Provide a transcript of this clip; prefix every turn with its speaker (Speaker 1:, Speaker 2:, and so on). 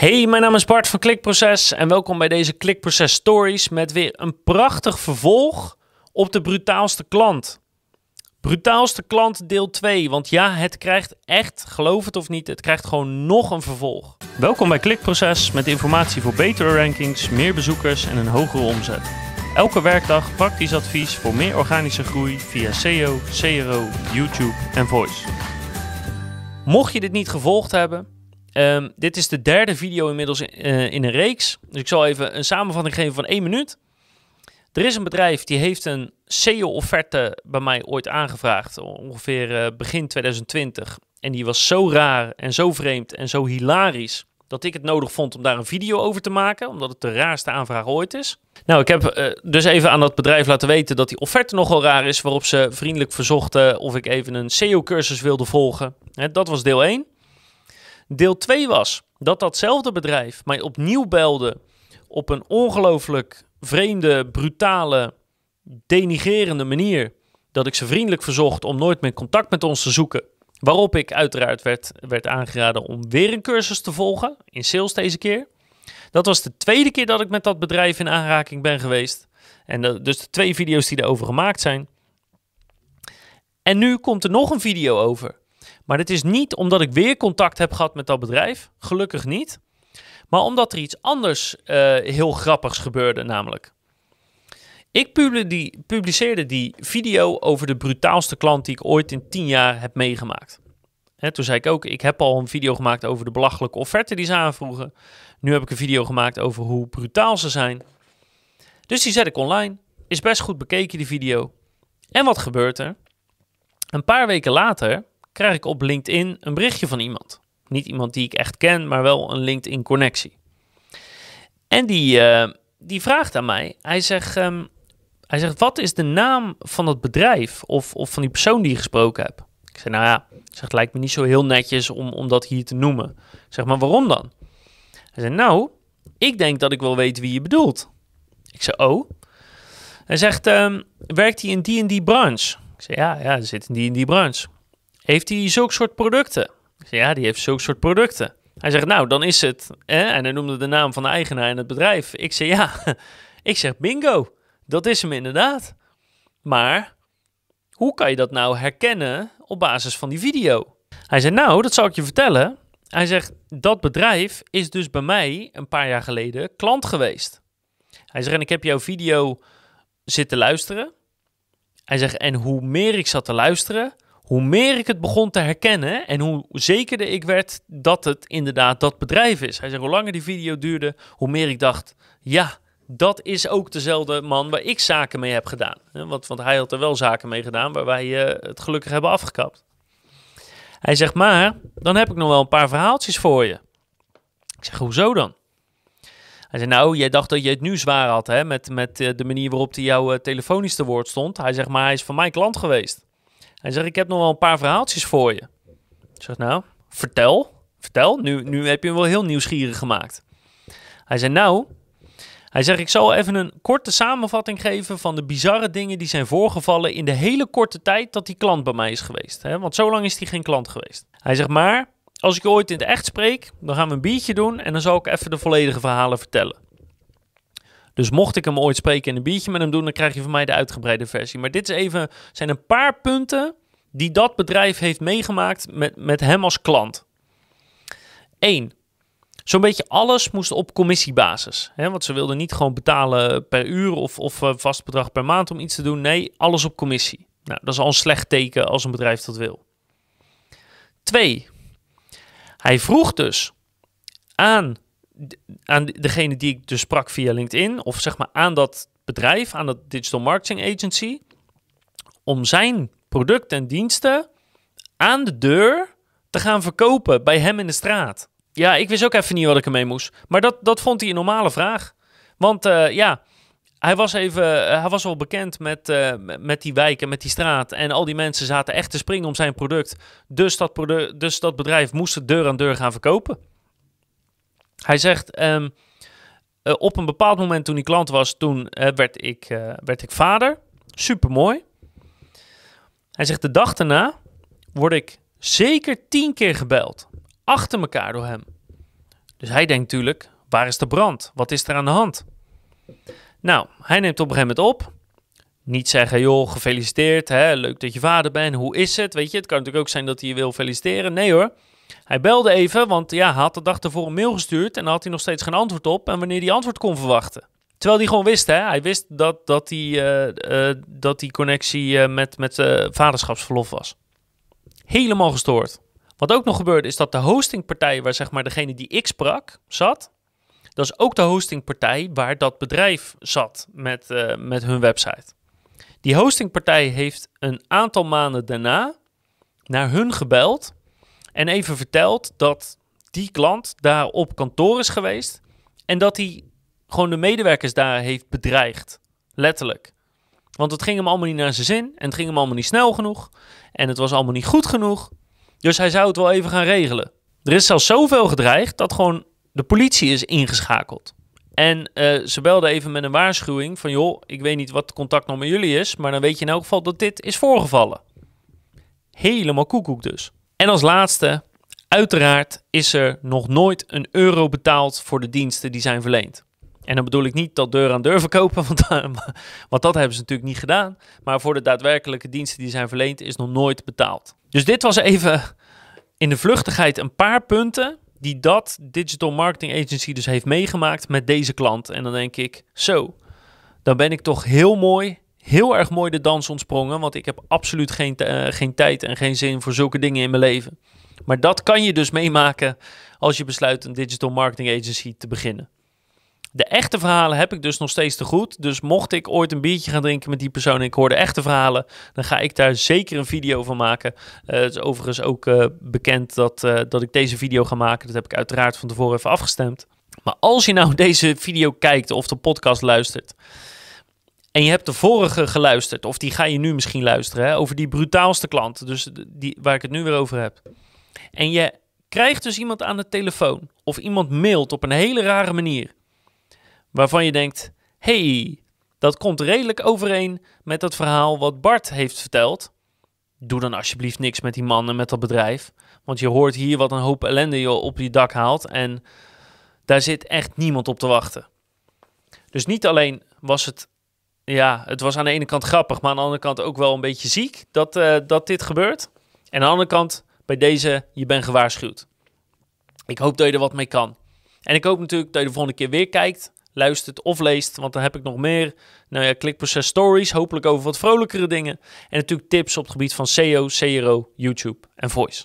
Speaker 1: Hey, mijn naam is Bart van Klikproces en welkom bij deze Klikproces Stories met weer een prachtig vervolg op de brutaalste klant. Brutaalste klant deel 2, want ja, het krijgt echt, geloof het of niet, het krijgt gewoon nog een vervolg. Welkom bij Klikproces met informatie voor betere rankings, meer bezoekers en een hogere omzet. Elke werkdag praktisch advies voor meer organische groei via SEO, CRO, YouTube en Voice. Mocht je dit niet gevolgd hebben, Ehm, dit is de derde video inmiddels in, eh, in, een reeks. Dus ik zal even een samenvatting geven van één minuut. Er is een bedrijf die heeft een SEO-offerte bij mij ooit aangevraagd, ongeveer uh, begin 2020. En die was zo raar en zo vreemd en zo hilarisch dat ik het nodig vond om daar een video over te maken, omdat het de raarste aanvraag ooit is. Nou, ik heb uh, dus even aan dat bedrijf laten weten dat die offerte nogal raar is, waarop ze vriendelijk verzochten of ik even een SEO-cursus wilde volgen. dat was deel 1. Deel 2 was dat datzelfde bedrijf mij opnieuw belde op een ongelooflijk vreemde, brutale, denigerende manier. Dat ik ze vriendelijk verzocht om nooit meer contact met ons te zoeken. Waarop ik uiteraard werd, werd aangeraden om weer een cursus te volgen, in sales deze keer. Dat was de tweede keer dat ik met dat bedrijf in aanraking ben geweest. En dus de twee video's die erover gemaakt zijn. En nu komt er nog een video over. Maar dit is niet omdat ik weer contact heb gehad met dat bedrijf, gelukkig niet. Maar omdat er iets anders uh, heel grappigs gebeurde, namelijk. Ik publiceerde die video over de brutaalste klant die ik ooit in 10 jaar heb meegemaakt. Toen zei ik ook, ik heb al een video gemaakt over de belachelijke offerte die ze aanvroegen. Nu heb ik een video gemaakt over hoe brutaal ze zijn. Dus die zet ik online. Is best goed bekeken, die video. En wat gebeurt er? Een paar weken later krijg ik op LinkedIn een berichtje van iemand. Niet iemand die ik echt ken, maar wel een LinkedIn-connectie. En die, uh, die vraagt aan mij, hij zegt, um, hij zegt, wat is de naam van het bedrijf of, of van die persoon die je gesproken hebt? Ik zeg, nou ja, zeg, het lijkt me niet zo heel netjes om, om dat hier te noemen. Zeg, maar waarom dan? Hij zei, nou, ik denk dat ik wel weet wie je bedoelt. Ik zeg, oh. Hij zegt, um, werkt hij in die en die branche? Ik zeg, ja, ja, hij zit in die en die branche. Heeft hij zulke soort producten? Ik zeg, ja, die heeft zulke soort producten. Hij zegt, nou, dan is het... En hij noemde de naam van de eigenaar en het bedrijf. Ik zeg, ja, ik zeg, bingo. Dat is hem inderdaad. Maar hoe kan je dat nou herkennen op basis van die video? Hij zei, nou, dat zal ik je vertellen. Hij zegt, dat bedrijf is dus bij mij een paar jaar geleden klant geweest. Hij zegt, en ik heb jouw video zitten luisteren. Hij zegt, en hoe meer ik zat te luisteren, hoe meer ik het begon te herkennen en hoe zekerder ik werd dat het inderdaad dat bedrijf is. Hij zei, hoe langer die video duurde, hoe meer ik dacht, ja, dat is ook dezelfde man waar ik zaken mee heb gedaan. Want, want hij had er wel zaken mee gedaan waar wij uh, het gelukkig hebben afgekapt. Hij zegt, maar dan heb ik nog wel een paar verhaaltjes voor je. Ik zeg, hoezo dan? Hij zei, nou, jij dacht dat je het nu zwaar had hè, met, met uh, de manier waarop hij jouw uh, telefonisch te woord stond. Hij zegt, maar hij is van mijn klant geweest. Hij zegt, ik heb nog wel een paar verhaaltjes voor je. Ik zeg, nou, vertel. Vertel, nu, nu heb je hem wel heel nieuwsgierig gemaakt. Hij zei, nou... Hij zegt, ik zal even een korte samenvatting geven van de bizarre dingen die zijn voorgevallen in de hele korte tijd dat die klant bij mij is geweest. Hè? Want zo lang is hij geen klant geweest. Hij zegt, maar als ik je ooit in het echt spreek, dan gaan we een biertje doen en dan zal ik even de volledige verhalen vertellen. Dus mocht ik hem ooit spreken en een biertje met hem doen, dan krijg je van mij de uitgebreide versie. Maar dit is even, zijn een paar punten die dat bedrijf heeft meegemaakt met, met hem als klant. Eén, zo'n beetje alles moest op commissiebasis. Hè? Want ze wilden niet gewoon betalen per uur of, of uh, vast bedrag per maand om iets te doen. Nee, alles op commissie. Nou, dat is al een slecht teken als een bedrijf dat wil. Twee, hij vroeg dus aan aan degene die ik dus sprak via LinkedIn, of zeg maar aan dat bedrijf, aan dat digital marketing agency, om zijn producten en diensten aan de deur te gaan verkopen bij hem in de straat. Ja, ik wist ook even niet wat ik ermee moest. Maar dat, dat vond hij een normale vraag. Want uh, ja, hij was even, uh, hij was wel bekend met, uh, met die wijk en met die straat. En al die mensen zaten echt te springen om zijn product. Dus dat, dus dat bedrijf moest het deur aan deur gaan verkopen. Hij zegt, um, uh, op een bepaald moment toen hij klant was, toen uh, werd, ik, uh, werd ik vader. Super mooi. Hij zegt, de dag daarna word ik zeker tien keer gebeld. Achter elkaar door hem. Dus hij denkt natuurlijk, waar is de brand? Wat is er aan de hand? Nou, hij neemt op een gegeven moment op. Niet zeggen, joh, gefeliciteerd, hè, leuk dat je vader bent, hoe is het? Weet je, het kan natuurlijk ook zijn dat hij je wil feliciteren. Nee hoor, hij belde even, want ja, hij had de dag ervoor een mail gestuurd en had hij nog steeds geen antwoord op. En wanneer hij antwoord kon verwachten. Terwijl hij gewoon wist, hè, hij wist dat, dat, die, uh, uh, dat die connectie uh, met, met vaderschapsverlof was. Helemaal gestoord. Wat ook nog gebeurde is dat de hostingpartij, waar zeg maar degene die ik sprak, zat. Dat is ook de hostingpartij waar dat bedrijf zat met, met hun website. Die hostingpartij heeft een aantal maanden daarna naar hun gebeld en even verteld dat die klant daar op kantoor is geweest en dat hij gewoon de medewerkers daar heeft bedreigd. Letterlijk. Want het ging hem allemaal niet naar zijn zin en het ging hem allemaal niet snel genoeg en het was allemaal niet goed genoeg. Dus hij zou het wel even gaan regelen. Er is zelfs zoveel gedreigd dat gewoon de politie is ingeschakeld. En uh, ze belde even met een waarschuwing van... joh, ik weet niet wat het contact nog met jullie is... maar dan weet je in elk geval dat dit is voorgevallen. Helemaal koekoek dus. En als laatste, uiteraard is er nog nooit een euro betaald... voor de diensten die zijn verleend. En dan bedoel ik niet dat deur aan deur verkopen, want, want dat hebben ze natuurlijk niet gedaan. Maar voor de daadwerkelijke diensten die zijn verleend is nog nooit betaald. Dus dit was even in de vluchtigheid een paar punten die dat digital marketing agency dus heeft meegemaakt met deze klant. En dan denk ik, zo, dan ben ik toch heel mooi, heel erg mooi de dans ontsprongen. Want ik heb absoluut geen, uh, geen tijd en geen zin voor zulke dingen in mijn leven. Maar dat kan je dus meemaken als je besluit een digital marketing agency te beginnen. De echte verhalen heb ik dus nog steeds te goed. Dus mocht ik ooit een biertje gaan drinken met die persoon en ik hoor de echte verhalen, dan ga ik daar zeker een video van maken. Uh, het is overigens ook uh, bekend dat, dat ik deze video ga maken. Dat heb ik uiteraard van tevoren even afgestemd. Maar als je nou deze video kijkt of de podcast luistert. En je hebt de vorige geluisterd, of die ga je nu misschien luisteren, hè, over die brutaalste klant, dus die, waar ik het nu weer over heb. En je krijgt dus iemand aan de telefoon, of iemand mailt op een hele rare manier waarvan je denkt: hey, dat komt redelijk overeen met het verhaal wat Bart heeft verteld. Doe dan alsjeblieft niks met die man en met dat bedrijf. Want je hoort hier wat een hoop ellende je op je dak haalt. En daar zit echt niemand op te wachten. Dus niet alleen was het, ja, het was aan de ene kant grappig, maar aan de andere kant ook wel een beetje ziek dat, uh, dat dit gebeurt. En aan de andere kant, bij deze, je bent gewaarschuwd. Ik hoop dat je er wat mee kan. En ik hoop natuurlijk dat je de volgende keer weer kijkt luistert of leest. Want dan heb ik nog meer nou ja, klikproces stories. Hopelijk over wat vrolijkere dingen. En natuurlijk tips op het gebied van SEO, CRO, YouTube en voice.